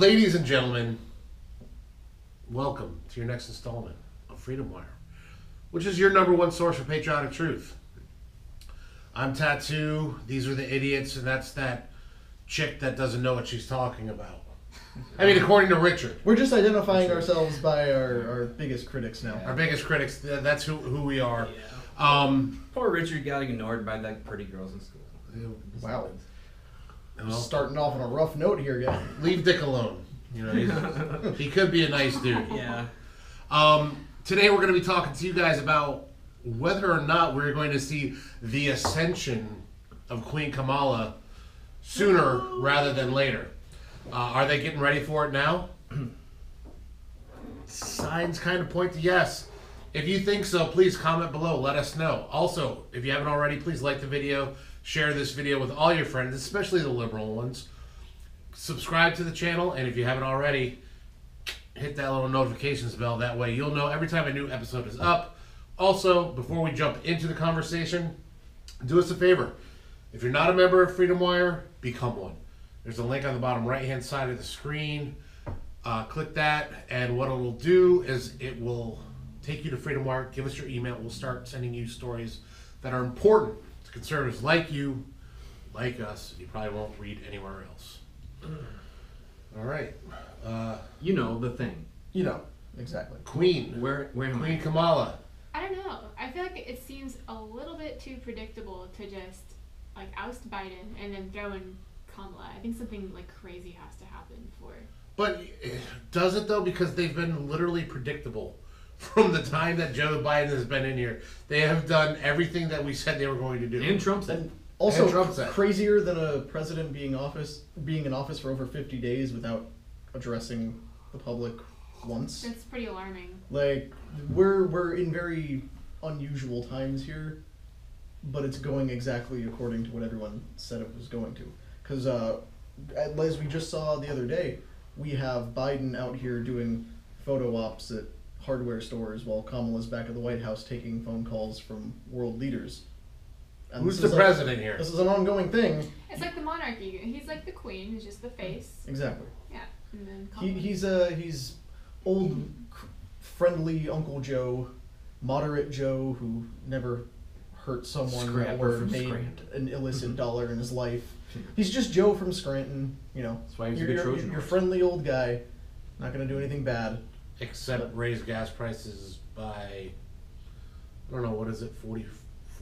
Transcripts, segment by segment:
Ladies and gentlemen, welcome to your next installment of Freedom Wire, which is your number one source for patriotic truth. I'm Tattoo. These are the idiots, and that's that chick that doesn't know what she's talking about. I mean, according to Richard, We're just identifying ourselves by our, our biggest critics now. our biggest critics. th- That's who who we are. Um, Poor Richard got ignored by like pretty girls in school. Wow. Well, Starting off on a rough note here, guys. leave Dick alone. You know, he's, he could be a nice dude. Yeah. Um, today we're going to be talking to you guys about whether or not we're going to see the ascension of Queen Kamala sooner rather than later. Uh, are they getting ready for it now? Signs kind of point to yes. If you think so, please comment below. Let us know. Also, if you haven't already, please like the video, share this video with all your friends, especially the liberal ones. Subscribe to the channel, and if you haven't already, hit that little notifications bell. That way, you'll know every time a new episode is up. Also, before we jump into the conversation, do us a favor. If you're not a member of Freedom Wire, become one. There's a link on the bottom right hand side of the screen. Uh, click that, and what it will do is it will take you to Freedom Wire. Give us your email. We'll start sending you stories that are important to conservatives like you, like us. You probably won't read anywhere else. All right. Uh, You know the thing. You know, exactly. Queen. Where where am I? Queen Kamala. I don't know. I feel like it seems a little bit too predictable to just like oust Biden and then throw in Kamala. I think something like crazy has to happen before. But eh, does it though? Because they've been literally predictable from the time that Joe Biden has been in here. They have done everything that we said they were going to do. And Trump said. Also, And Trump said. crazier than a president being office being in office for over 50 days without addressing the public once. That's pretty alarming. Like we're we're in very unusual times here, but it's going exactly according to what everyone said it was going to. Because uh, as we just saw the other day, we have Biden out here doing photo ops at hardware stores while Kamala's back at the White House taking phone calls from world leaders. And Who's this the is a- president here? this is an ongoing thing. It's like the monarchy. He's like the queen, who's just the face. Exactly. Yeah. And then He, Kamala. he's uh he's old, c- friendly Uncle Joe, moderate Joe who never hurt someone Scrapper or from made Scranton. an illicit dollar in his life. He's just Joe from Scranton. You know, That's why he's you're, good you're, Trojan you're a friendly old guy, not gonna do anything bad. Except raise gas prices by, I don't know, what is it,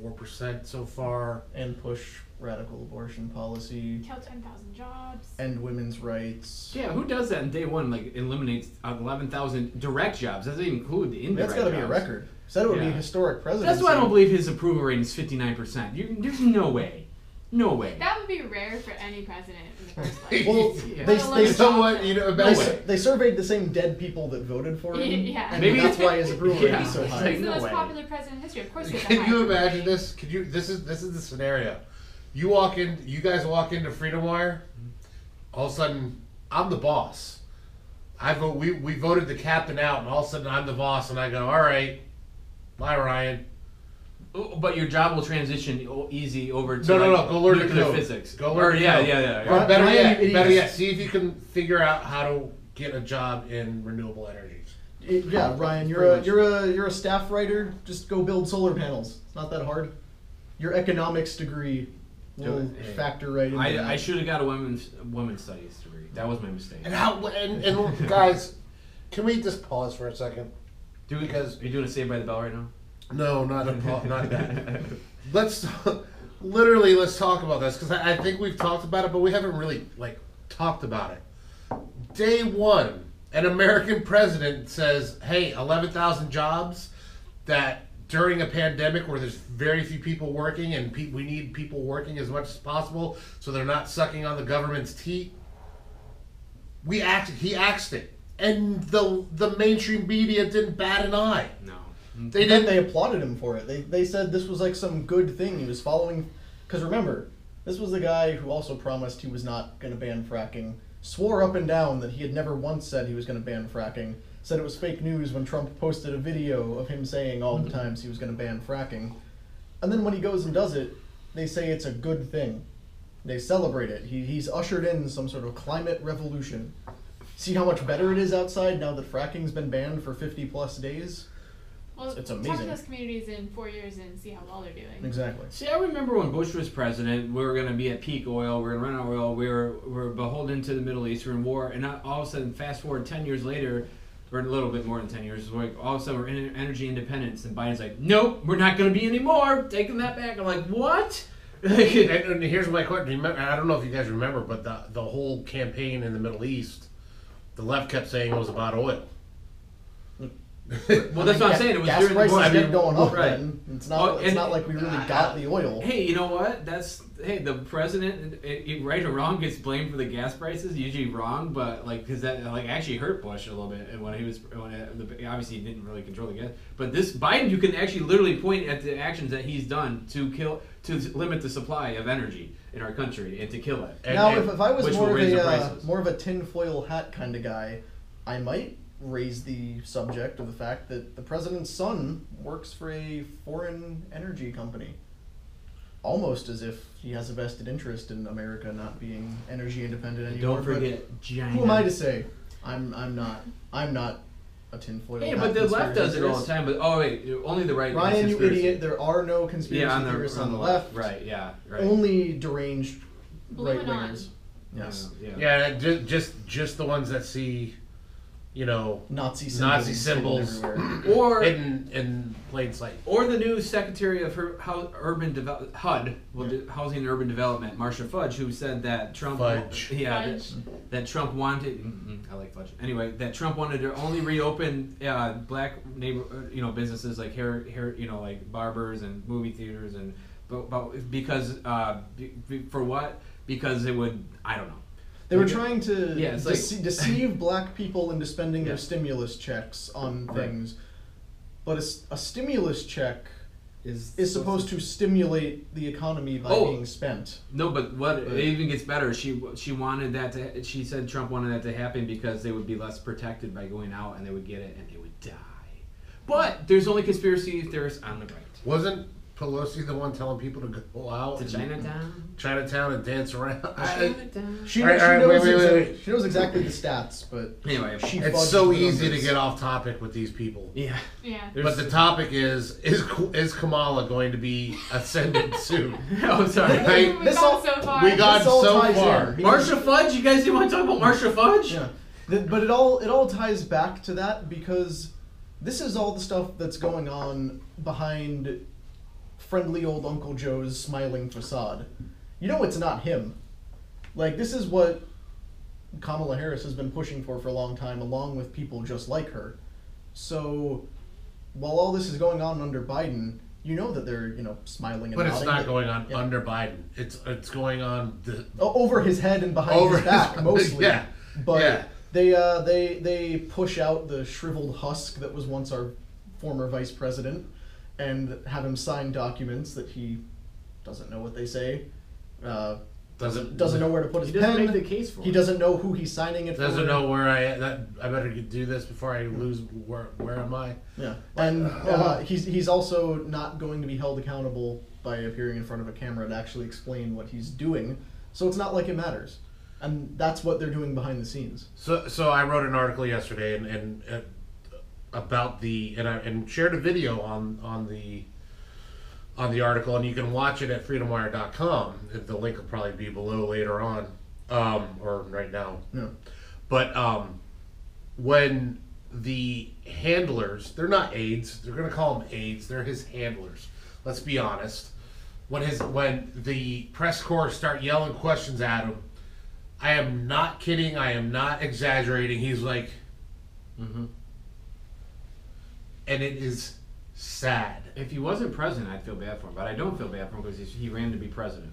44% so far? and push radical abortion policy, Kill 10,000 jobs. end women's rights. Yeah, who does that in day one? Like eliminates eleven thousand direct jobs. Doesn't even include the indirect. That's got to be a jobs. record. Said it would be Yeah. a historic presidency. That's why I don't believe his approval rating is fifty nine percent. There's no way. No way. That would be rare for any president in the first place. Well, Yeah. they, Let alone they, You know what? You know, They, imagine- sur- they surveyed the same dead people that voted for him. Yeah. And Maybe- that's why his approval Yeah. rating is so high. He's the no most way. popular president in history. Of course, he's Can you imagine rating. this? Could you? This is this is the scenario. You walk in. You guys walk into Freedom Wire. All of a sudden, I'm the boss. I vote. We we voted the captain out, and all of a sudden, I'm the boss, and I go, all right, bye, Ryan. Oh, But your job will transition easy over to No, no, like, no. Go learn the nuclear code. physics. Go Or, learn. the yeah, code. yeah, yeah, yeah. Ryan- better yet, you better yet, see if you can figure out how to get a job in renewable energies. It- yeah, Ryan, you're a you're a you're a staff writer. Just go build solar panels. It's not that hard. Your economics degree will Do it. factor right into I. I should have got a women's women's studies degree. That was my mistake. And how? And, and guys, can we just pause for a second? Do because- are you doing a Saved by the Bell right now? No, not a, pa- not that. let's literally let's talk about this because I, I think we've talked about it, but we haven't really like talked about it. Day one, an American president says, "Hey, eleven thousand jobs that." During a pandemic where there's very few people working and pe- we need people working as much as possible so they're not sucking on the government's teat, we act he axed it, and the the mainstream media didn't bat an eye. No. Mm-hmm. They didn't. they applauded him for it. They they said this was like some good thing. He was following. Because remember, this was the guy who also promised he was not going to ban fracking. Swore up and down that he had never once said he was going to ban fracking. Said it was fake news when Trump posted a video of him saying all the mm-hmm. times he was going to ban fracking. And then when he goes and does it, they say it's a good thing. They celebrate it. He, he's ushered in some sort of climate revolution. see how much better it is outside now that fracking's been banned for 50 plus days. Well, It's talk amazing. to those communities in four years and see how well they're doing. Exactly. See, I remember when Bush was president, we were going to be at peak oil, we were going to run out of oil, we were, we were beholden to the Middle East, we were in war, and all of a sudden, fast forward 10 years later, or a little bit more than 10 years, like all of a sudden we're in energy independence, and Biden's like, nope, we're not going to be anymore, taking that back. I'm like, what? And, and here's my question. Remember, I don't know if you guys remember, but the the whole campaign in the Middle East, the left kept saying it was about oil. Well, that's what I'm saying. It was gas during the prices I kept going up. right. Then it's not. Oh, it's and- not like we really got the oil. Hey, you know what? That's hey, the president, eh, eh, right or wrong, gets blamed for the gas prices. Usually wrong, but like because that like actually hurt Bush a little bit, and when he was when uh, the, obviously he didn't really control the gas. But this Biden, you can actually literally point at the actions that he's done to kill to limit the supply of energy in our country and to kill it. And- now, and- if, if I was more of a uh, more of a tinfoil hat kind of guy, I might raise the subject of the fact that the president's son works for a foreign energy company. Almost as if he has a vested interest in America not being energy independent anymore. Don't but forget China. Who am I to say? I'm I'm not I'm not a tinfoil Hey, hat but the left does it all the time. But oh wait, only the right. Ryan, you idiot! There are no conspiracy Yeah, on the, theorists on, the left. left. Right. Yeah. Right. Only deranged right wingers. Yes. Yeah. Yeah, just just just the ones that see, you know, Nazi symbols. Nazi symbols. Or hidden in plain sight. Or the new Secretary of Her- How- Urban Devel- HUD, well, de- Housing and Urban Development, Marcia Fudge, who said that Trump, Fudge. yeah, Fudge. That, that Trump wanted, mm I like Fudge. Anyway, that Trump wanted to only reopen uh, black neighbor, uh, you know, businesses like hair, hair, you know, like barbers and movie theaters, and but, but because uh, be, be- for what? Because it would, I don't know. They were trying to Yeah, it's like- dece- deceive black people into spending Yeah. their stimulus checks on Right. things. But a, s- a stimulus check Is is supposed to stimulate the economy by Oh. being spent. No, but what But- it even gets better. She she wanted that to. She said Trump wanted that to happen because they would be less protected by going out and they would get it and they would die. But there's only conspiracy theorists on the right. Wasn't Pelosi the one telling people to go out To and Chinatown. Chinatown and dance around? Chinatown. She, All right, she all right, knows wait, wait, exact- wait, wait. she knows exactly the stats, but Anyway, she it's so the easy to numbers. get off topic with these people. yeah. Yeah. But the topic is is is Kamala going to be ascended soon? oh, sorry. Right. We've This gone all- so far. we got- This all so ties far. in, Marcia Fudge. You guys didn't want to talk about Marcia Fudge? Yeah, The- but it all it all ties back to that because this is all the stuff that's going on behind friendly old Uncle Joe's smiling facade. You know, it's not him. Like this is what Kamala Harris has been pushing for for a long time, along with people just like her. So, while all this is going on under Biden, you know that they're you know smiling and But it's not going on yeah. under Biden. It's it's going on the over his head and behind his back his- mostly. yeah, But yeah. they uh, they they push out the shriveled husk that was once our former vice president, and have him sign documents that he doesn't know what they say. Uh, doesn't doesn't know where to put his He his doesn't pen. make the case for he it. doesn't know who he's signing it for. doesn't know where I that I better do this before I lose where where am I? Yeah, and uh, he's he's also not going to be held accountable by appearing in front of a camera to actually explain what he's doing. So it's not like it matters, and that's what they're doing behind the scenes. So so I wrote an article yesterday and and uh, about the and I and shared a video on on the on the article and you can watch it at freedomwire.com. The link will probably be below later on um, or right now. Yeah. But um, when the handlers, they're not aides. They're going to call them aides. They're his handlers. Let's be honest. When his when the press corps start yelling questions at him, I am not kidding. I am not exaggerating. He's like, hmm and it is sad. If he wasn't president, I'd feel bad for him. But I don't feel bad for him because he ran to be president.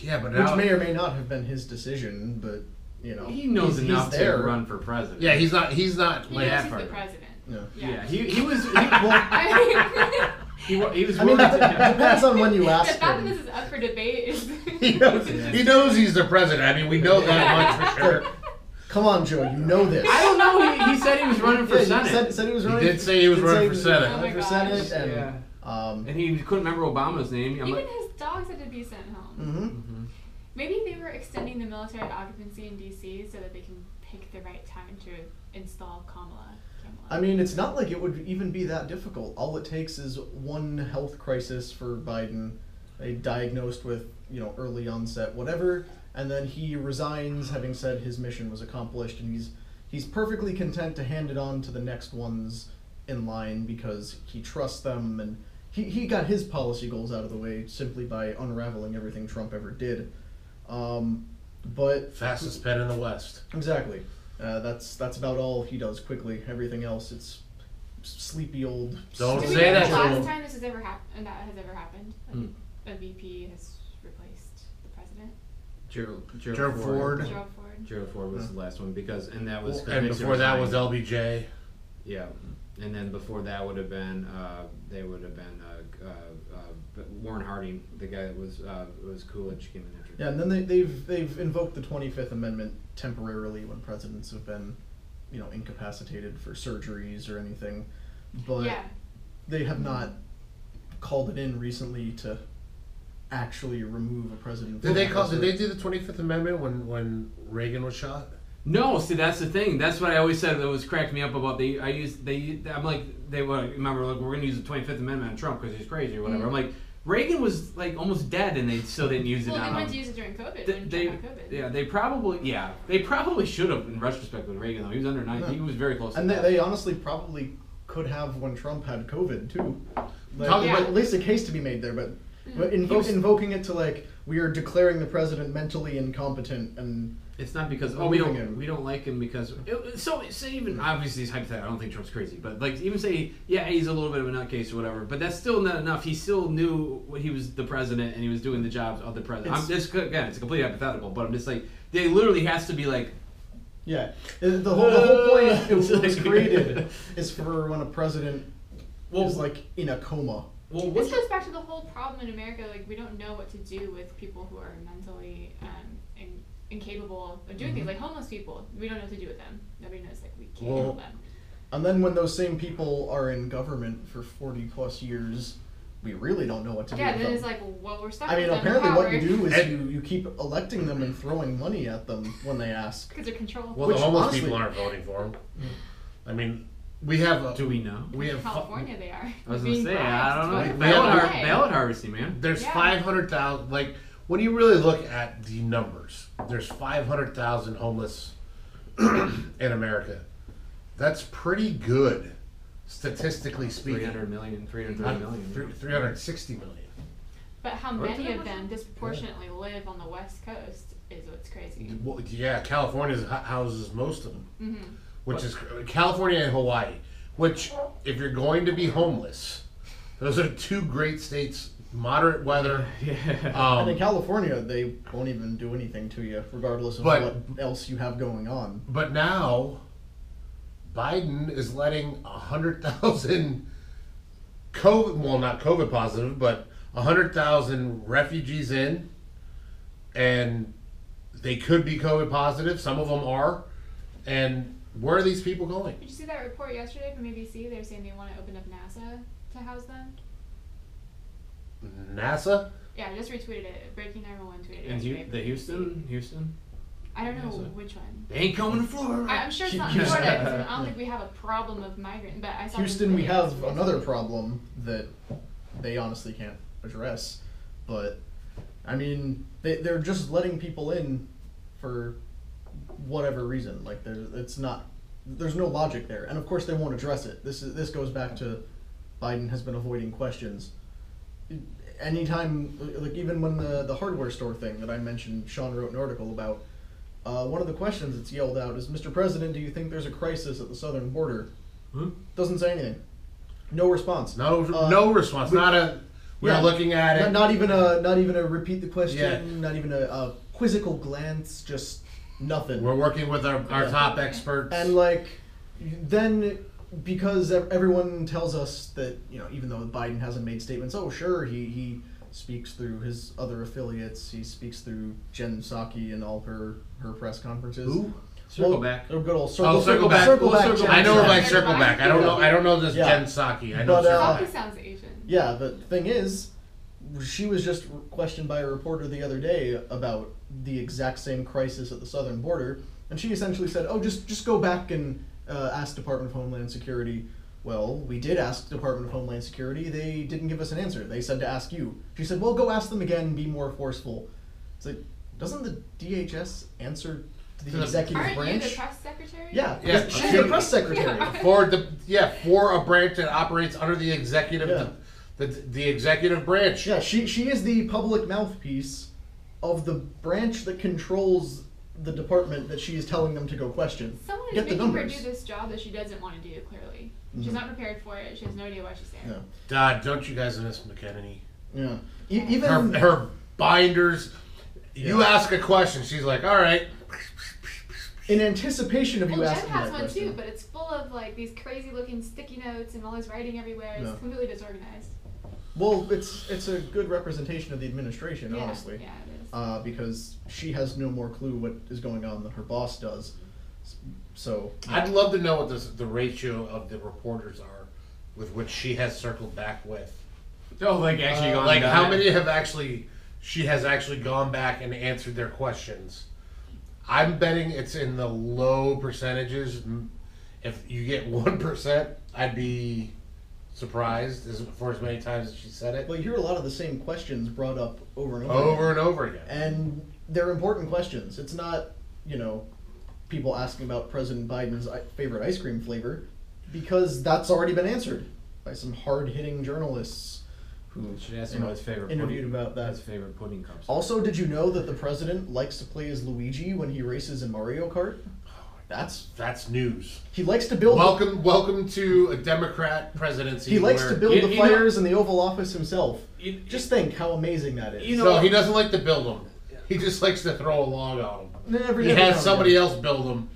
Yeah, but Which now, may or may not have been his decision, but you know He knows he's, enough he's there. to run for president. yeah, he's not. He's not He like knows that he's the president. Yeah. Yeah. Yeah, he, he was he, I he, he was I mean, willing to. depends on when you mean, the ask fact that him. this is up for debate is. he knows. He knows he's the president. I mean, we know that much for sure. Come on, Joe, you know this. I don't know. He, he said he was running for Yeah, he senate. said, said he was He running. did say he was running for he was Senate. Oh running for gosh. Senate, and yeah. um, And he couldn't remember Obama's name. I'm Even like, his dogs had to be sent home. mhm. Mhm. Maybe they were extending the military occupancy in DC so that they can pick the right time to install Kamala. Kamala. I mean, it's not like it would even be that difficult. All it takes is one health crisis for Biden, a diagnosed with, you know, early onset, whatever, and then he resigns having said his mission was accomplished and he's he's perfectly content to hand it on to the next ones in line because he trusts them and he, he got his policy goals out of the way simply by unraveling everything Trump ever did. Um, but Fastest pen in the West. Exactly. Uh, that's that's about all he does quickly. Everything else, it's sleepy old. Don't Do stupid we say that the last time this has ever happened. That has ever happened. Like, Hmm. A VP has replaced the president. Gerald, Gerald, Gerald Ford. Gerald Ford. Gerald Ford was the last one because, and that was. 'cause And Nixon before that was resigned. LBJ. Yeah, and then before that would have been uh, they would have been uh, uh, uh, Warren Harding, the guy that was uh, was Coolidge came in after. Yeah, and then they, they've they've invoked the Twenty Fifth Amendment temporarily when presidents have been, you know, incapacitated for surgeries or anything, but yeah. they have not called it in recently to actually remove a president. Did they call? Did they do the Twenty Fifth Amendment when when Reagan was shot? No, see that's the thing. That's what I always said that was cracked me up about they. I used they. I'm like they were remember like we're gonna use the 25th Amendment on Trump because he's crazy or whatever. Mhm. I'm like Reagan was like almost dead and they still didn't use it Well, on they went him. to use it during COVID They, when they- COVID. yeah, they probably yeah they probably should have in retrospect with Reagan though. He was under 90. Yeah. He was very close. And to they, they honestly probably could have when Trump had COVID too. Like, Talk about- At least a case to be made there, but but Mhm. invo- was- invoking it to like we are declaring the president mentally incompetent and It's not because oh we don't him. we don't like him because it, so say even obviously he's hypothetical. I don't think Trump's crazy, but like even say yeah he's a little bit of a nutcase or whatever, but that's still not enough. He still knew what he was the president and he was doing the jobs of the president. I'm just again it's a complete hypothetical, but I'm just like they literally has to be like yeah. The whole, the whole point was, it was created is for when a president Well- is like in a coma. Well This goes back to the whole problem in America. Like we don't know what to do with people who are mentally um, in, incapable of doing things. Like homeless people, we don't know what to do with them. Nobody knows. Like we can't Well- help them. And then when those same people are in government for forty plus years, we really don't know what to Yeah, do then with it's like, well, we're stuck I mean, with apparently in what you do is you, you keep electing them and throwing money at them when they ask. because they're controlled. Well, Which, the homeless honestly- people aren't voting for them. I mean, we have a, do we know? we have California, they are. I was They're gonna say I don't know bribed to We vote ballot, have- har- away. ballot harvesting man. There's Yeah. five hundred thousand. Like when you really look at the numbers, there's five hundred thousand homeless in America. That's pretty good, statistically speaking. 300 million, 330 million. Three hundred sixty million. But how many of them hundred? disproportionately live on the West Coast is what's crazy. Well, yeah, California houses most of them, Mm-hmm. Which is California and Hawaii. Which, if you're going to be homeless, those are two great states. Moderate weather. Yeah. and in Um, California, they won't even do anything to you, regardless of But- what else you have going on. But now, Biden is letting a hundred thousand COVID, well, not COVID positive, but a hundred thousand refugees in, and they could be COVID positive. Some of them are, and where are these people going? Did you see that report yesterday from ABC? They were saying they want to open up NASA to house them. NASA? Yeah, I just retweeted it. Breaking 911 tweeted it. And yesterday Hu- from the BBC. Houston, Houston. I don't know NASA. which one. They ain't coming to Florida. I, I'm sure it's not in Houston. Florida. 'cause I don't think we have a problem of migrant. But I saw this Houston, we video, have it's another problem that they honestly can't address. But I mean, they they're just letting people in for whatever reason. Like there's it's not there's no logic there, and of course they won't address it. This is this goes back to Biden has been avoiding questions. Anytime, like even when the the hardware store thing that I mentioned, Sean wrote an article about. Uh, one of the questions that's yelled out is, "Mr. President, do you think there's a crisis at the southern border?" Huh? Doesn't say anything. No response. No, Uh, no response. we- not a. We're Yeah. looking at Not, it. not even a not even a repeat the question. Yeah. Not even a, a quizzical glance. Just nothing. We're working with our, our Yeah. top experts. And like, then because everyone tells us that you know, even though Biden hasn't made statements, oh sure, he he speaks through his other affiliates. He speaks through Jen Psaki and all her her press conferences. Who? Circle Well, back. Oh, good old circle, Oh, circle back. circle We'll back. circle back. I know her by Circle Back. I don't know. I don't know this Yeah. Jen Psaki. I know But, Circle uh, Psaki Back. sounds Asian. Yeah, but the thing is, she was just questioned by a reporter the other day about the exact same crisis at the southern border, and she essentially said, "Oh, just just go back and uh, ask Department of Homeland Security." Well, we did ask Department of Homeland Security. They didn't give us an answer. They said to ask you. She said, "Well, go ask them again. and Be more forceful." It's like, doesn't the DHS answer to the, To executive Aren't branch? you the press secretary? yeah, Yeah, she's the press secretary. Yeah. for the yeah for a branch that operates under the executive Yeah. The, the, the executive branch. Yeah, she she is the public mouthpiece of the branch that controls the department that she is telling them to go question. Someone is Get the making her numbers. do this job that she doesn't want to do. Clearly, she's Mhm. not prepared for it. She has no idea what she's saying. Yeah, God, don't you guys miss McEnany? yeah. E- even Her her binders. You ask a question, she's like, "All right." in anticipation of you Well, Jen asking has that one question. too, but it's full of like these crazy looking sticky notes and all this writing everywhere. It's Yeah. completely disorganized. Well, it's it's a good representation of the administration, yeah, honestly, Yeah, it is. uh, because she has no more clue what is going on than her boss does. S- So I'd love to know what the the ratio of the reporters are with which she has circled back with. Oh, like actually Uh, gone Like how it? many have actually she has actually gone back and answered their questions. I'm betting it's in the low percentages. If you get one percent, I'd be surprised as for as many times as she said it well, you hear a lot of the same questions brought up over and over. over again. and over again. and they're important questions. It's not, you know, people asking about President Biden's uh, favorite ice cream flavor, because that's already been answered by some hard-hitting journalists who Should ask him about his favorite interviewed pudding, about that. his favorite pudding comes. Also, did you know that the president likes to play as Luigi when he races in Mario Kart? That's That's news. he likes to build. Welcome, welcome to a Democrat presidency. he likes where- to build You- the you know- fires in the Oval Office himself. You- Just think how amazing that is. You know no, he doesn't like to build them. He just likes to throw a log on them. Every He now and has again. somebody else build them,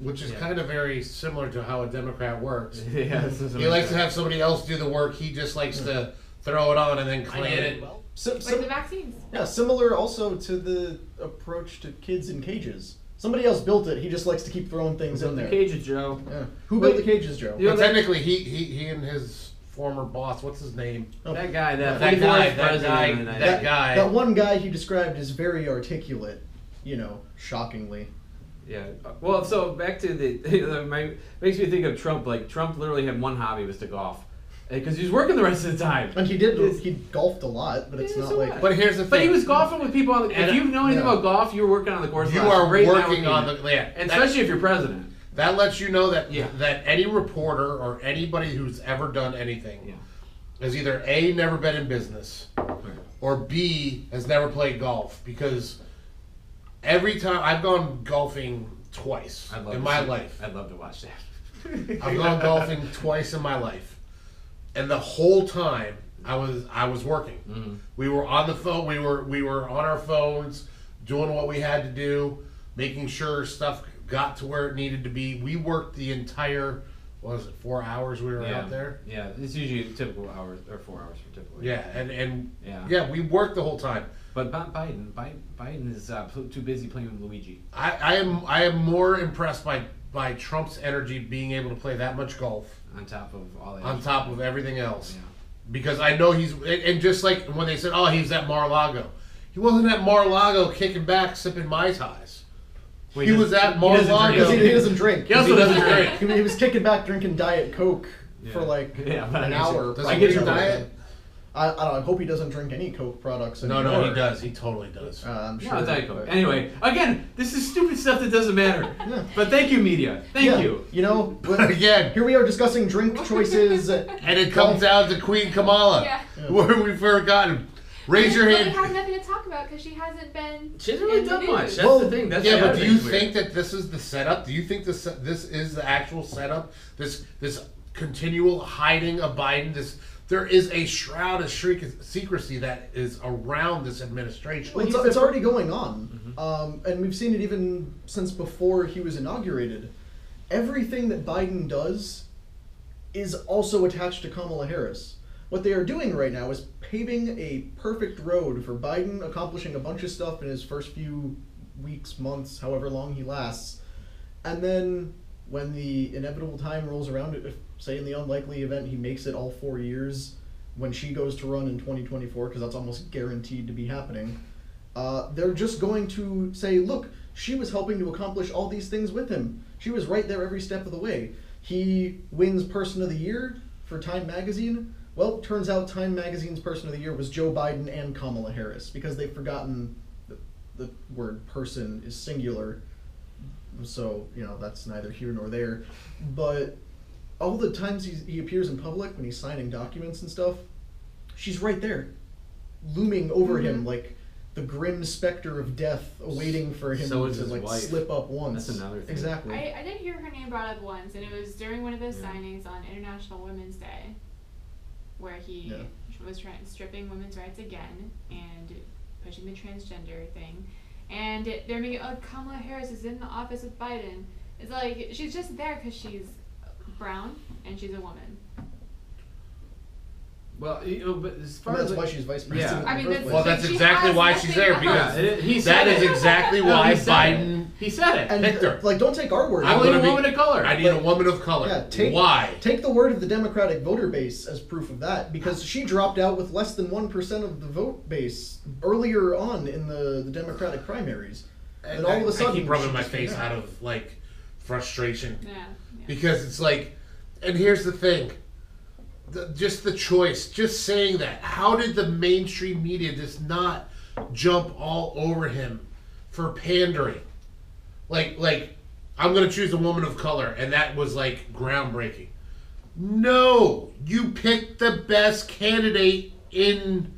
which is Yeah. kind of very similar to how a Democrat works. yeah, this is He likes to have somebody else do the work. He just likes to throw it on and then I clean it. it. Sim- like sim- the vaccines. Yeah, similar also to the approach to kids in cages. Somebody else built it. He just likes to keep throwing things in there. the cages, Joe. Yeah. Who Wait. built the cages, Joe? You know But that- technically, he, he he and his former boss, what's his name? Oh, That guy, that, That 44th guy, that guy, of that guy. That one guy he described as very articulate. You know, shockingly. Yeah. Well, so back to the, my makes me think of Trump. Like Trump literally had one hobby was to golf, because he was working the rest of the time. And he did. Yes. He golfed a lot, but it's Yeah, not so like. what? But here's the thing. But he was golfing with people. On the, if And- you know anything yeah. about golf, you're working on the course. You are Great working on the yeah, and that- especially if you're president. That lets you know that Yeah. that any reporter or anybody who's ever done anything Yeah. has either a never been in business or b has never played golf because every time I've gone golfing twice in my see- life. I'd love to watch that. I've gone golfing twice in my life, and the whole time I was I was working. Mhm. We were on the phone. We were we were on our phones, doing what we had to do, making sure stuff got to where it needed to be. We worked the entire what was it four hours we were yeah. out there. Yeah, it's usually typical hours or four hours for typical. Yeah, and and Yeah. yeah, we worked the whole time. But Bi- Biden, Biden is uh, too busy playing with Luigi. I, I am I am more impressed by by Trump's energy being able to play that much golf on top of all that. on top of everything else. Yeah. because I know he's and- and just like when they said, "Oh, he's at Mar-a-Lago," he wasn't at Mar-a-Lago kicking back, sipping mai tais. Wait, He does- was at he doesn't Mar-a-Lago. Because he, he doesn't drink. He also He doesn't doesn't drink. He, he was kicking back drinking Diet Coke for like Yeah, an I guess it- hour. Does I he get get your your diet? I, I don't know. I hope he doesn't drink any Coke products No, anymore. no, no, he does. He totally does. Uh, I'm sure. No, it's Diet Coke. Anyway, again, this is stupid stuff that doesn't matter. Yeah. But thank you, media. Thank Yeah, you. You know, But but again, here we are discussing drink choices. and it comes down to Queen Kamala, Yeah. Yeah. where we've forgotten. Raise your But we have hand. nothing to talk about because she hasn't been. She hasn't really done much. That's Well, the thing. That's Yeah, but do you thing's weird. think that this is the setup? Do you think this this is the actual setup? This this continual hiding of Biden. This there is a shroud of shriek- secrecy that is around this administration. Well, it's, he's it's already going on, um, and we've seen it even since before he was inaugurated. Everything that Biden does is also attached to Kamala Harris. What they are doing right now is paving a perfect road for Biden accomplishing a bunch of stuff in his first few weeks, months, however long he lasts, and then when the inevitable time rolls around, if say in the unlikely event he makes it all four years, when she goes to run in 2024, because that's almost guaranteed to be happening, uh, they're just going to say, look, She was helping to accomplish all these things with him. She was right there every step of the way. He wins Person of the Year for Time Magazine. Well, turns out Time Magazine's Person of the Year was Joe Biden and Kamala Harris because they've forgotten the, the word person is singular. So, you know, that's neither here nor there. But all the times he's, he appears in public when he's signing documents and stuff, she's right there, looming over him Mhm. like the grim specter of death awaiting for him So to like wife. slip up once. That's another thing. Exactly. I, I did hear her name brought up once, and it was during one of those Yeah. signings on International Women's Day, where he Yeah. was trying stripping women's rights again and pushing the transgender thing. And they're making, oh, Kamala Harris is in the office with Biden. It's like she's just there because she's brown and she's a woman. Well, you know, but as far And as that's why she's vice Yeah. president. I in mean, the first that's- Well, place. that's She exactly has why nothing she's there to because Yeah, it- he said that is it. exactly No, why he said Biden. it. He said it. and uh, picked her. like, don't take our word. I I'm for it. want a gonna be- woman of color. I need a woman of color. Yeah, take, why? Take the word of the Democratic voter base as proof of that, because she dropped out with less than one percent of the vote base earlier on in the, the Democratic primaries. And all of a sudden, keep rubbing she my just face came out out. of like frustration Yeah. yeah. because it's like, and here's the thing, the, just the choice, just saying that. How did the mainstream media just not jump all over him for pandering? Like, like I'm gonna choose a woman of color, and that was like groundbreaking. No, you picked the best candidate in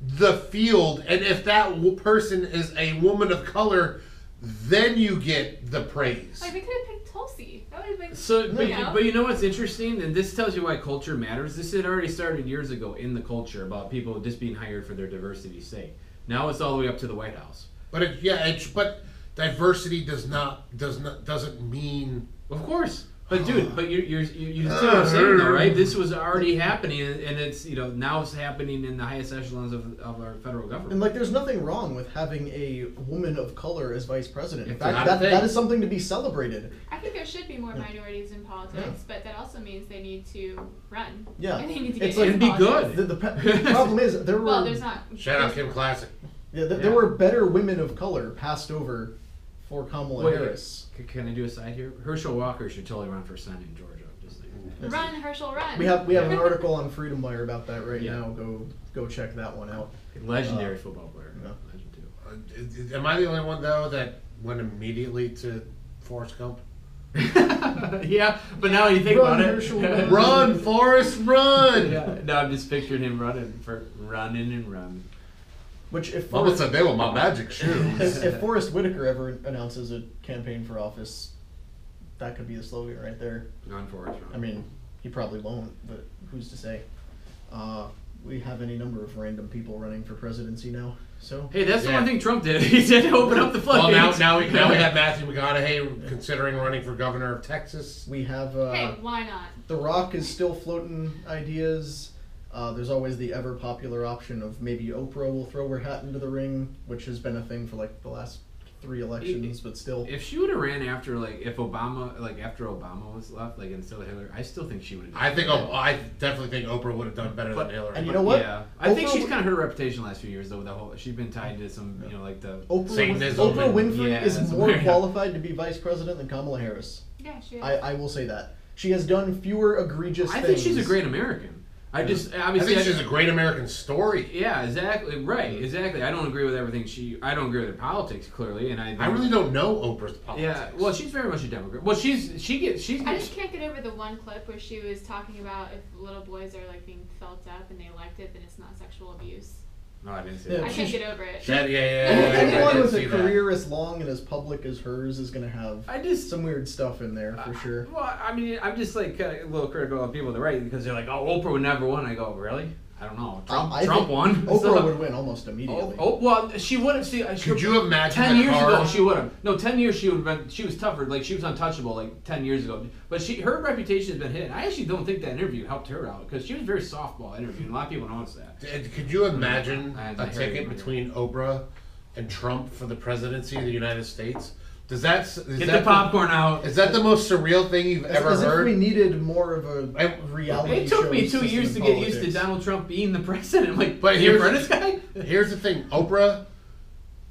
the field, and if that person is a woman of color, then you get the praise. Like, we could have picked Tulsi. That would have been. So, but, you you, know? but you know what's interesting, and this tells you why culture matters. This had already started years ago in the culture about people just being hired for their diversity's sake. Now it's all the way up to the White House. But it, yeah, it's but diversity does not does not doesn't mean Of course. But dude, but you're, you're, you you see what I'm saying though, right? This was already happening, and and it's you know now it's happening in the highest echelons of, of our federal government. And like, there's nothing wrong with having a woman of color as vice president. In fact, that, that is something to be celebrated. I think there should be more minorities in politics, Yeah. but that also means they need to run. Yeah. And they need to get It's like- And be good. The, the, the problem is there were Well, there's not. shout out there's- Kim Classic. yeah, th- Yeah. there were better women of color passed over for Kamala Wait, Harris. c- Can I do a side here? Herschel Walker should totally run for Senate in Georgia. Just saying. Run, Herschel, run. We have we have an article on Freedom Wire about that right Yeah. now. Go go check that one out. Legendary Uh, football player. yeah. Legend too. Uh, am I the only one though that went immediately to Forrest Gump? yeah, but now you think Run, about it. Herschel, run. Run, Forrest, run! yeah, no, I'm just picturing him running for running and run. Which if Mama Forrest, said they were my magic shoes. if, if Forest Whitaker ever announces a campaign for office, that could be the slogan right there. On Forrest I mean, he probably won't, but who's to say? Uh, we have any number of random people running for presidency now. So Hey, that's the Yeah. one thing Trump did. He did open up the well, floodgates. now now we now we have Matthew McConaughey considering running for governor of Texas. we have uh, hey, why not? The Rock is still floating ideas. Uh, there's always the ever popular option of maybe Oprah will throw her hat into the ring, which has been a thing for like the last three elections, but still. If she would have ran after like if Obama like after Obama was left like instead of Hillary, I still think she would have. I think oh, I definitely think Oprah would have done better But- than Hillary. and you know what? Yeah, I think she's kind of hurt her reputation the last few years though. With the whole, she's been tied to some you know like the. Oprah, Satanism Oprah Winfrey Yeah, is more weird. qualified to be vice president than Kamala Harris. Yeah, she is. I, I will say that. She has done fewer egregious things. I things. think she's a great American. I just obviously I obviously think she's a great American story. Yeah, exactly. Right, exactly. I don't agree with everything she. I don't agree with her politics clearly, and I. I really don't know Oprah's politics. Yeah, well, she's very much a Democrat. Well, she's she gets she's. I just can't get over the one clip where she was talking about if little boys are like being felt up and they liked it, then it's not sexual abuse. No, I didn't see Yeah, that. I she's- can't get over it. That, yeah, yeah, yeah, Any- yeah, yeah, I Anyone with see a that. career as long and as public as hers is going to have I just. some weird stuff in there for uh, sure. Well, I mean, I'm just like a little critical of people on the right because they're like, "Oh, Oprah would never win." I go, "Really? I don't know. Um, Trump, I Trump think won." Oprah So- would win almost immediately. Oh, oh, well, she would have. See, uh, Could you imagine Ten the years car- ago, she would have. No, ten years she would have been. She was tougher. Like she was untouchable. Like ten years ago. But she, her reputation has been hit. I actually don't think that interview helped her out because she was a very softball interview, and a lot of people noticed that. And Could you imagine I- I a heard ticket between Oprah and Trump for the presidency of the United States? Does that Get that the popcorn out. Is that the most surreal thing you've as, ever as if we heard? needed more of a I- reality It took show me two years to get used to. Donald Trump being the president. Like, But here's- for this guy? Here's the thing: Oprah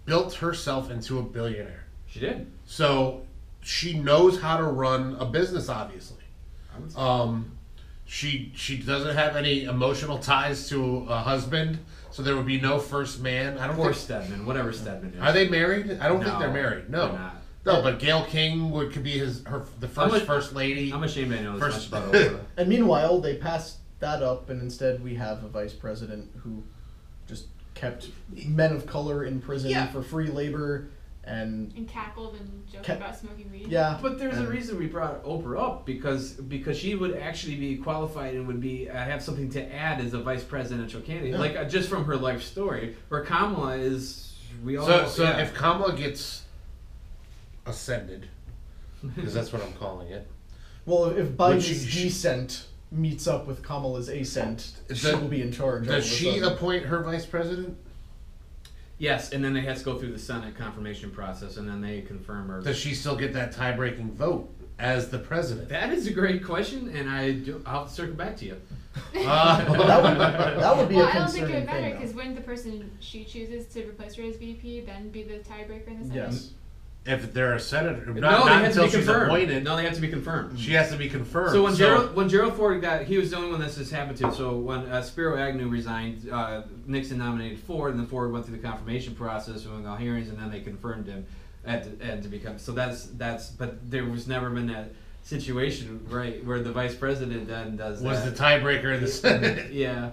built herself into a billionaire. She did. So she knows how to run a business, obviously. I would say. Um, she she doesn't have any emotional ties to a husband, so there would be no first man. I don't Or think. Stedman, whatever Stedman is. Are they married? I don't think they're married. No, they're not. No. But Gayle King would could be his her the I'm first a- first lady. I'm ashamed I know this First- much about Oprah. And meanwhile, they passed that up, and instead we have a vice president who just kept men of color in prison Yeah. for free labor, and And cackled and joked Ca- about smoking weed. yeah. But there's a and- reason we brought Oprah up because because she would actually be qualified and would be uh, have something to add as a vice presidential candidate, Yeah. like uh, just from her life story. Where Kamala is, we all so know, so yeah. if Kamala gets ascended, because that's what I'm calling it. Well, if Biden's she- she- descent meets up with Kamala's ascent, Does- she will be in charge. all Does of a she sudden. appoint her vice president? yes, and then they has to go through the Senate confirmation process, and then they confirm her. Does she still get that tie breaking vote as the president? That is a great question, and I do, I'll circle back to you. Uh, that would that would be well, a I don't think it concerning would matter thing. because wouldn't the person she chooses to replace her as VP then be the tiebreaker in the though. Senate? Yes. If they're a senator, not, no, not they have to until be she's confirmed. appointed. No, they have to be confirmed. She has to be confirmed. So when Gerald when Gerald Ford got he was the only one that this happened to. So when uh, Spiro Agnew resigned, uh, Nixon nominated Ford, and then Ford went through the confirmation process, doing all hearings, and then they confirmed him at to, and to become. So that's that's. But there was never been that situation right where the vice president then does was that. the tiebreaker in the Senate. yeah.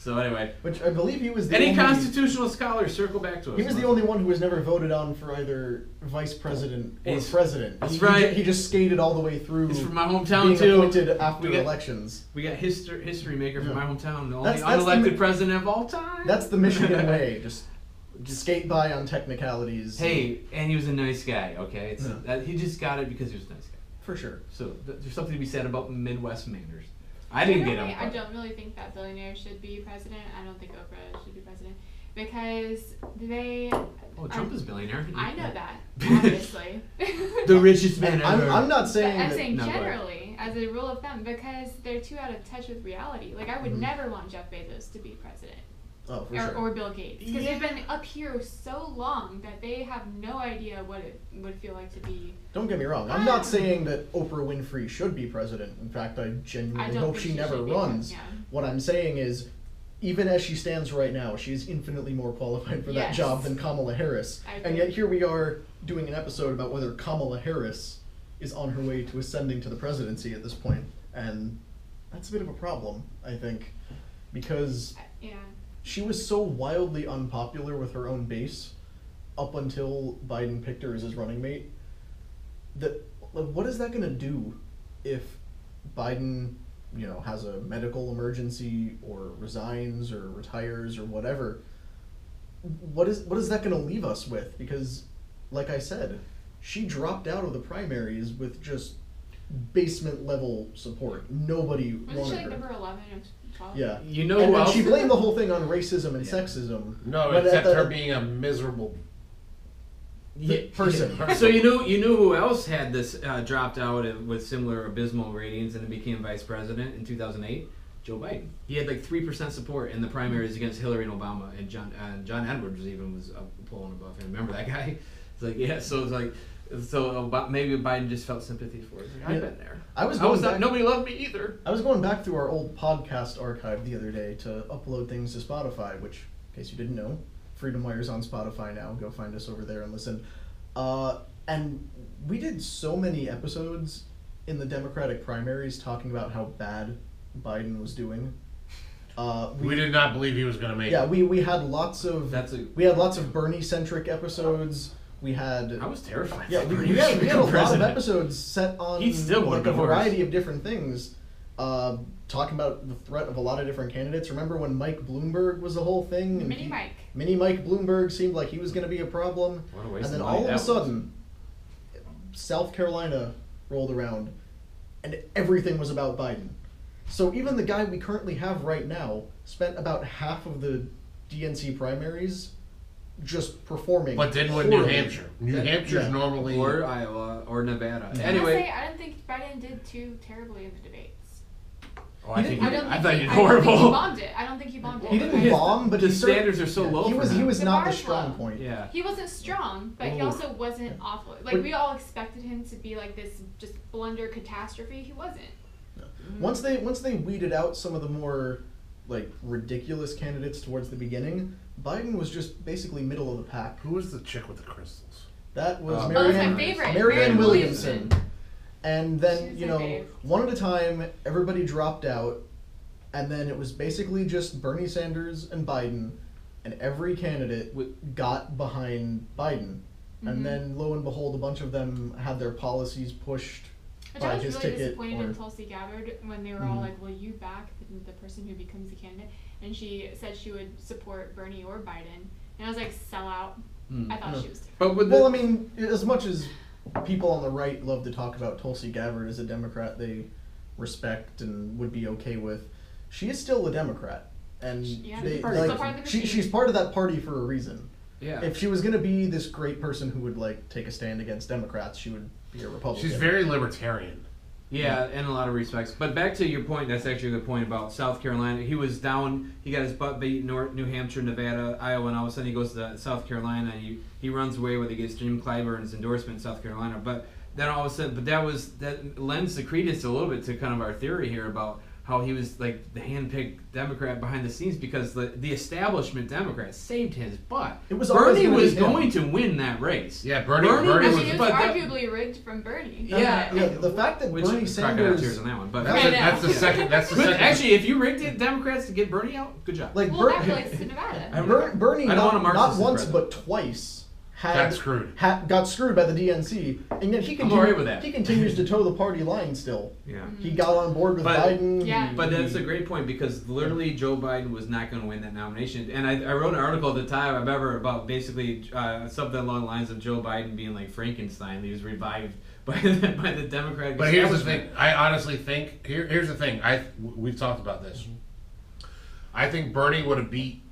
So anyway, Which I believe he was the any only, constitutional scholar circle back to us. He was the only one who was never voted on for either vice president or He's- president. that's he, right. He, just skated all the way through. He's from my hometown being too. appointed after We got- elections. We got history history maker from Yeah. my hometown, the only That's- that's the unelected mi- president of all time. That's the Michigan way. Just skate by on technicalities. Hey, and he was a nice guy. Okay, it's Yeah. that, he just got it because he was a nice guy. for sure. So th- there's something to be said about Midwest manners. I didn't get Generally, him. I don't really think that billionaire should be president. I don't think Oprah should be president because they. Oh, Trump I'm- is a billionaire. I know that, obviously. The richest man And I'm, ever. I'm not But saying I'm that. saying No, generally, as a rule of thumb, because they're too out of touch with reality. Like I would Mhm. never want Jeff Bezos to be president, oh, for or, sure. or Bill Gates, because they've been up here so long that they have no idea what it would feel like to be. Don't get me wrong. I'm not um, saying that Oprah Winfrey should be president. In fact, I I genuinely don't hope she she never should be, runs. yeah. What I'm saying is, even as she stands right now, she is infinitely more qualified for that job than Kamala Harris. And yet here we are doing an episode about whether Kamala Harris is on her way to ascending to the presidency at this point, and that's a bit of a problem, I think, because Yeah. She was so wildly unpopular with her own base up until Biden picked her as his running mate that like, what is that going to do if Biden, you know, has a medical emergency or resigns or retires or whatever? What is what is that going to leave us with? Because, like I said, she dropped out of the primaries with just basement level support. Nobody Wasn't wanted she like her. number eleven? Yeah. You know and, who and else? she blamed the whole thing on racism and Yeah. sexism. No, But except the- her being a miserable. Yeah, person. yeah. So you knew you knew who else had this uh, dropped out and- with similar abysmal ratings and then became vice president in 2008. Joe Biden. He had like three percent support in the primaries against Hillary and Obama, and John and John Edwards even was up, pulling above him. Remember that guy? It's like yeah. So it's like so maybe Biden just felt sympathy for it. Like, I've Yeah. been there. I was I was back, not, nobody loved me either. I was going back through our old podcast archive the other day to upload things to Spotify, which, in case you didn't know, Freedom Wire's on Spotify now. Go find us over there and listen. Uh, and we did so many episodes in the Democratic primaries talking about how bad Biden was doing. Uh, We did not believe he was going to make Yeah, it. we, we had lots of That's a. we had lots of Bernie centric episodes. We had I was terrified. Yeah, we, we had, we had a became lot of episodes set on He still like a would've worse. variety of different things, uh, talking about the threat of a lot of different candidates. Remember when Mike Bloomberg was the whole thing? and Mini he- Mike. Mini Mike Bloomberg seemed like he was going to be a problem, What a waste and then of all of a sudden, South Carolina rolled around, and everything was about Biden. So even the guy we currently have right now spent about half of the DNC primaries just performing. But didn't win New. Hampshire. New Yeah. Hampshire's Yeah. normally. or Iowa or Nevada. Mm-hmm. Yeah. I must Anyway, say, I don't think Biden did too terribly in the debates. Oh, I didn't- think I don't I think thought he, you I don't think he bombed it. I don't think he bombed it. He didn't His- bomb, but the he cer- standards are so yeah, low He for was he was The not the strong low. point. Yeah. He wasn't strong, but he also wasn't awful. Like But- we all expected him to be like this just blunder catastrophe. He wasn't. Once they once they weeded out some of the more like ridiculous candidates towards the beginning, Biden was just basically middle of the pack. Who was the chick with the crystals? That was Oh, Oh, that's Marianne, my favorite. Marianne Williamson. Williamson. And then, She's you my know, fave. one at a time, everybody dropped out, and then it was basically just Bernie Sanders and Biden, and every candidate got behind Biden. And then, lo and behold, a bunch of them had their policies pushed Which by I was his really ticket. disappointed Or, in Tulsi Gabbard when they were all Mhm. like, "Will you back the, the person who becomes the candidate?" And she said she would support Bernie or Biden, and I was like, "Sell out." Mm. I thought No. she was. But with the, well, I mean, as much as people on the right love to talk about Tulsi Gabbard as a Democrat they respect and would be okay with, she is still a Democrat. And Yeah, they, she's part of- like, still part of the she, she's part of that party for a reason. yeah. If she was going to be this great person who would like take a stand against Democrats, she would be a Republican. She's very libertarian. Yeah, in a lot of respects. But back to your point, that's actually a good point about South Carolina. He was down, he got his butt beat in North, New Hampshire, Nevada, Iowa, and all of a sudden he goes to South Carolina and he, he runs away with he gets Jim Clyburn's endorsement in South Carolina. But then all of a sudden, but that was, that lends the credence a little bit to kind of our theory here about how he was like the hand-picked Democrat behind the scenes because the, the establishment Democrat saved his butt. It was always Bernie gonna was him. going to win that race. Yeah, Bernie. Bernie Bernie, I was- was. mean, it that- arguably rigged from Bernie. Yeah, yeah, the fact that Which Bernie crocodile Sanders, tears on that one, but that's, I the, that's the know. second. That's the second. actually, if you rigged the Democrats to get Bernie out, good job. like Well, Ber- that to Nevada. I'm- Ber- Bernie, I don't not, want a not once president. but twice had got screwed. ha- got screwed by the DNC, and yet he I'm continues. alright with that. He continues to toe the party line still. Yeah. He got on board with But- Biden. Yeah. But that's a great point because literally Joe Biden was not going to win that nomination. And I, I wrote an article at the time, I remember, about basically uh, something along the lines of Joe Biden being like Frankenstein. He was revived by the, by the Democratic But here's the thing. I honestly think here, here's the thing. I we've talked about this. I think Bernie would have beat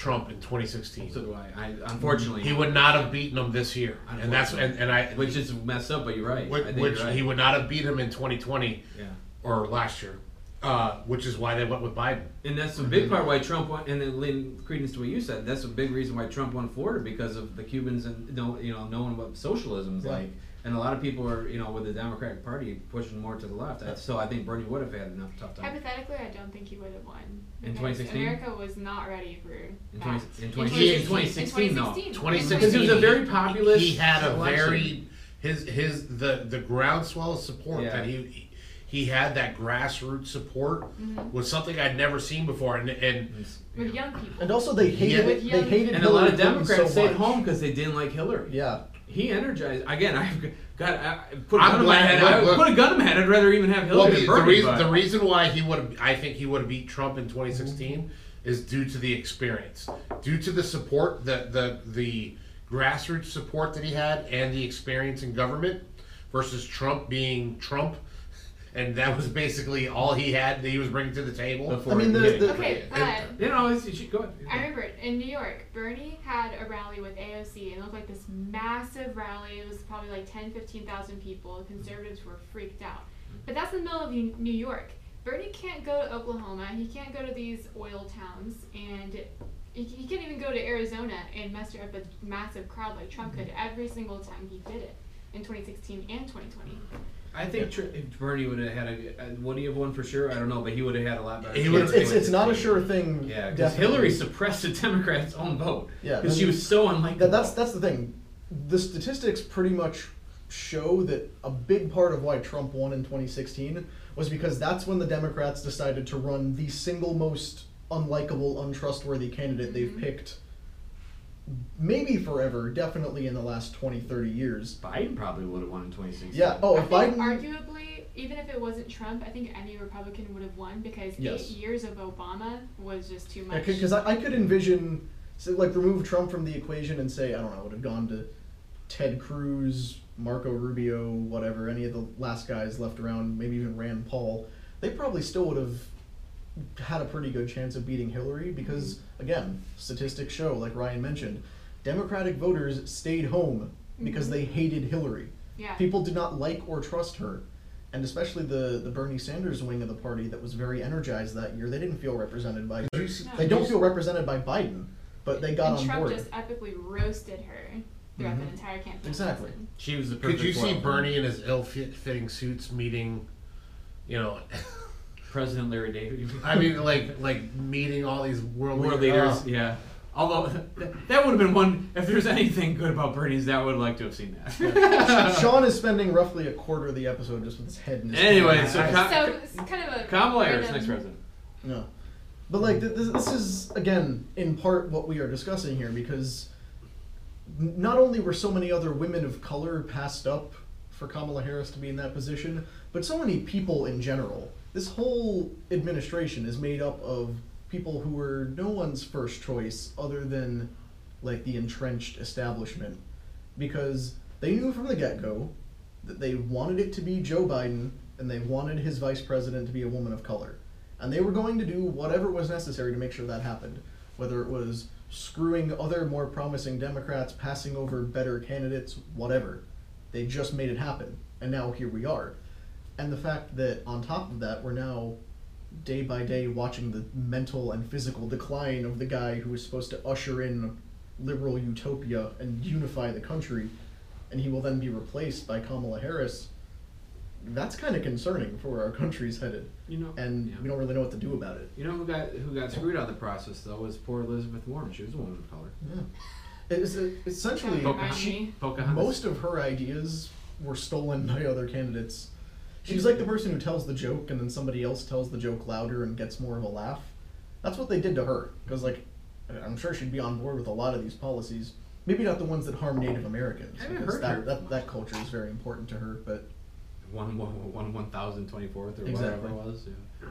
Trump in 2016. So do I. I unfortunately, he would not have beaten him this year, and that's and, and I which is messed up. But you're right. which, I think which right. he would not have beat him in 2020 yeah. or last year, uh, which is why they went with Biden. And that's a big part why Trump won. And then lend credence to what you said. That's a big reason why Trump won Florida because of the Cubans and you know knowing what socialism's Yeah. like. And a lot of people are you know with the Democratic Party pushing more to the left. I- So I think Bernie would have had enough tough time. Hypothetically, I don't think he would have won. In 2016? America was not ready for In that. 20 in In 20 in 2016, 2016, no. 2016. 2016. Because he was a very populist He had a election. very his his the the groundswell of support Yeah. that he he had that grassroots support Mhm. was something I'd never seen before, and and It's- With young people. and also they hated With they hated And a lot of Democrats so stayed much. home because they didn't like Hillary. Yeah, He energized again. I've got I put a I'm gun in my head. look, I would look. put a gun in my head. I'd rather even have Hillary well, the, Bernie. the reason the reason why he would have I think he would have beat Trump in 2016 is due to the experience, due to the support the the the grassroots support that he had and the experience in government versus Trump being Trump. And that was basically all he had that he was bringing to the table. Before I mean, the- he- the- Okay, And- you know, it's, you should go ahead. I remember it, in New York, Bernie had a rally with AOC, and it looked like this massive rally. It was probably like 10, 15,000 people. Conservatives were freaked out. But that's in the middle of New New York. Bernie can't go to Oklahoma. He can't go to these oil towns, and he, he can't even go to Arizona and muster up a massive crowd like Trump could every single time he did it in 2016 and 2020. I think Tr- if Bernie would have had a, a would he have won for sure? I don't know, but he would have had a lot better. He it's, it's it's not a sure thing. Yeah, because. Hillary suppressed the Democrats' own vote. Yeah, because she was so unlikable. That, that's that's the thing. The statistics pretty much show that a big part of why Trump won in 2016 was because that's when the Democrats decided to run the single most unlikable, untrustworthy candidate they've Mhm. picked maybe forever, definitely in the last 20, 30 years. Biden probably would have won in 2016. Yeah. Oh, I if think Biden arguably, even if it wasn't Trump, I think any Republican would have won because Yes. eight years of Obama was just too much. Because I, I could envision, so like, remove Trump from the equation and say, I don't know, would have gone to Ted Cruz, Marco Rubio, whatever, any of the last guys left around, maybe even Rand Paul. They probably still would have had a pretty good chance of beating Hillary because, again, statistics show, like Ryan mentioned, Democratic voters stayed home because Mhm. they hated Hillary. yeah. People did not like or trust her. and especially the the Bernie Sanders wing of the party that was very energized that year. They didn't feel represented by. Did No. They don't feel represented by Biden, but they got and on Trump board. just epically roasted her throughout the Mhm. entire campaign. Exactly. season. She was the perfect Could you see foil. Bernie in his ill-fitting suits meeting, you know, President Larry David? I mean, like like meeting all these world, World leaders. leaders, oh. yeah. Although th- that would have been one. If there's anything good about Bernie's, that would like to have seen that. Sean is spending roughly a quarter of the episode just with his head in his Anyway, so I- Ka- So it's kind of a Kamala Harris, random- next president. No. But like th- this, this is again in part what we are discussing here because not only were so many other women of color passed up for Kamala Harris to be in that position, but so many people in general. This whole administration is made up of people who were no one's first choice other than like the entrenched establishment because they knew from the get-go that they wanted it to be Joe Biden and they wanted his vice president to be a woman of color. And they were going to do whatever was necessary to make sure that happened. Whether it was screwing other more promising Democrats, passing over better candidates, whatever. They just made it happen. And now here we are. And the fact that on top of that, we're now day by day watching the mental and physical decline of the guy who was supposed to usher in liberal utopia and unify the country, and he will then be replaced by Kamala Harris. That's kind of concerning for where our country's headed, You know, and yeah. we don't really know what to do about it. You know who got who got screwed out of the process though was poor Elizabeth Warren. She was a woman of color. Yeah, it's uh, essentially Don't she. Pocahontas. most of her ideas were stolen by other candidates. She's like the person who tells the joke and then somebody else tells the joke louder and gets more of a laugh. That's what they did to her. Because like, I'm sure she'd be on board with a lot of these policies. Maybe not the ones that harm Native Americans. I haven't because heard that, her. that that culture is very important to her. But one one one one thousand twenty fourth or Exactly. whatever it was. Yeah.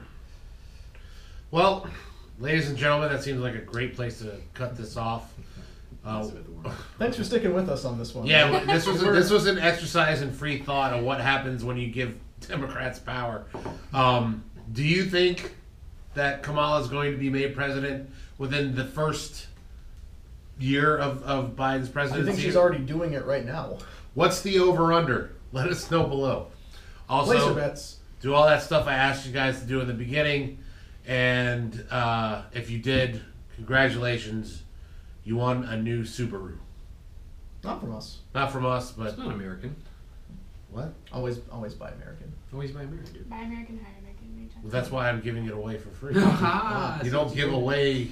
Well, ladies and gentlemen, that seems like a great place to cut this off. Uh, Elizabeth Warren. thanks for sticking with us on this one. yeah, this was We're- this was an exercise in free thought of what happens when you give Democrats power. Um, do you think that Kamala is going to be made president within the first year of, of Biden's presidency? I think she's already doing it right now. What's the over under? Let us know below. Place your Also, bets. do all that stuff I asked you guys to do in the beginning, and uh, if you did, congratulations, you won a new Subaru. Not from us. Not from us, but It's not American. What? Always, always buy American. Always by American. Buy American, hire American. anytime. Well, that's why I'm giving it away for free. Ah, you don't give away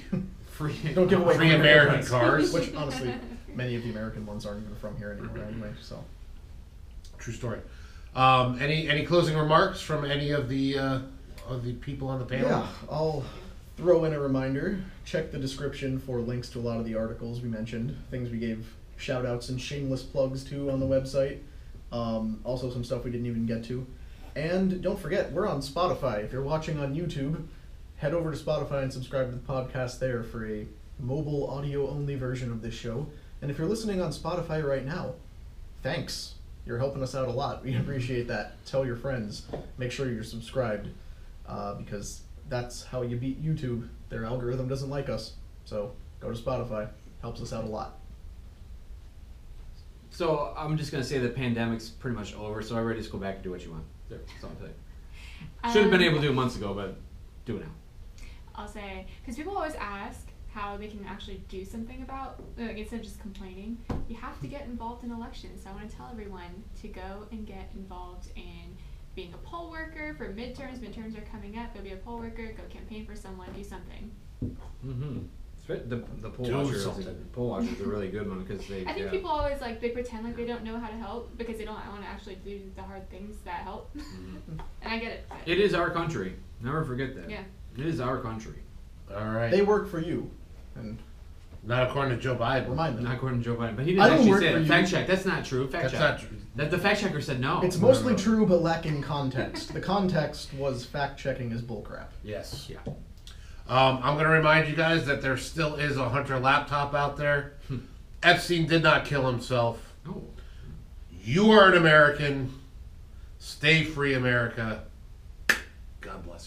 free. Don't give away free American cars. Which honestly, many of the American ones aren't even from here anymore anyway. So. True story. Um, any any closing remarks from any of the uh, of the people on the panel? Yeah, I'll throw in a reminder. Check the description for links to a lot of the articles we mentioned, things we gave shout outs and shameless plugs to on the website. Um, also, some stuff we didn't even get to. And don't forget, we're on Spotify. If you're watching on YouTube, head over to Spotify and subscribe to the podcast there for a mobile audio only version of this show. And if you're listening on Spotify right now, thanks. You're helping us out a lot. We appreciate that. Tell your friends. Make sure you're subscribed uh, because that's how you beat YouTube. Their algorithm doesn't like us. So go to Spotify. Helps us out a lot. So I'm just gonna say the pandemic's pretty much over. So everybody just go back and do what you want. There, that's all I'm saying. Should have been Um, able to do it months ago, but do it now. I'll say because people always ask how they can actually do something about like instead of just complaining. You have to get involved in elections. So I want to tell everyone to go and get involved in being a poll worker for midterms. Midterms are coming up. Go be a poll worker. Go campaign for someone. Do something. Mm-hmm. The the poll Do watcher is a, something. poll watcher is a really good one because they. I think yeah. people always like they pretend like they don't know how to help because they don't want to actually do the hard things that help. Mhm. and I get it. but- It is our country. Never forget that. Yeah. It is our country. All right. They work for you. And Not according to Joe Biden. remind them. Not according to Joe Biden, but he I didn't don't actually work say for it. you. Fact check. That's not true. Fact That's check. not true. That the fact checker said no. It's No, mostly no, no. true but lacking context. the context was fact checking is bullcrap. Yes. Yeah. Um, I'm going to remind you guys that there still is a Hunter laptop out there. Epstein did not kill himself. Oh. You are an American. Stay free, America. God bless.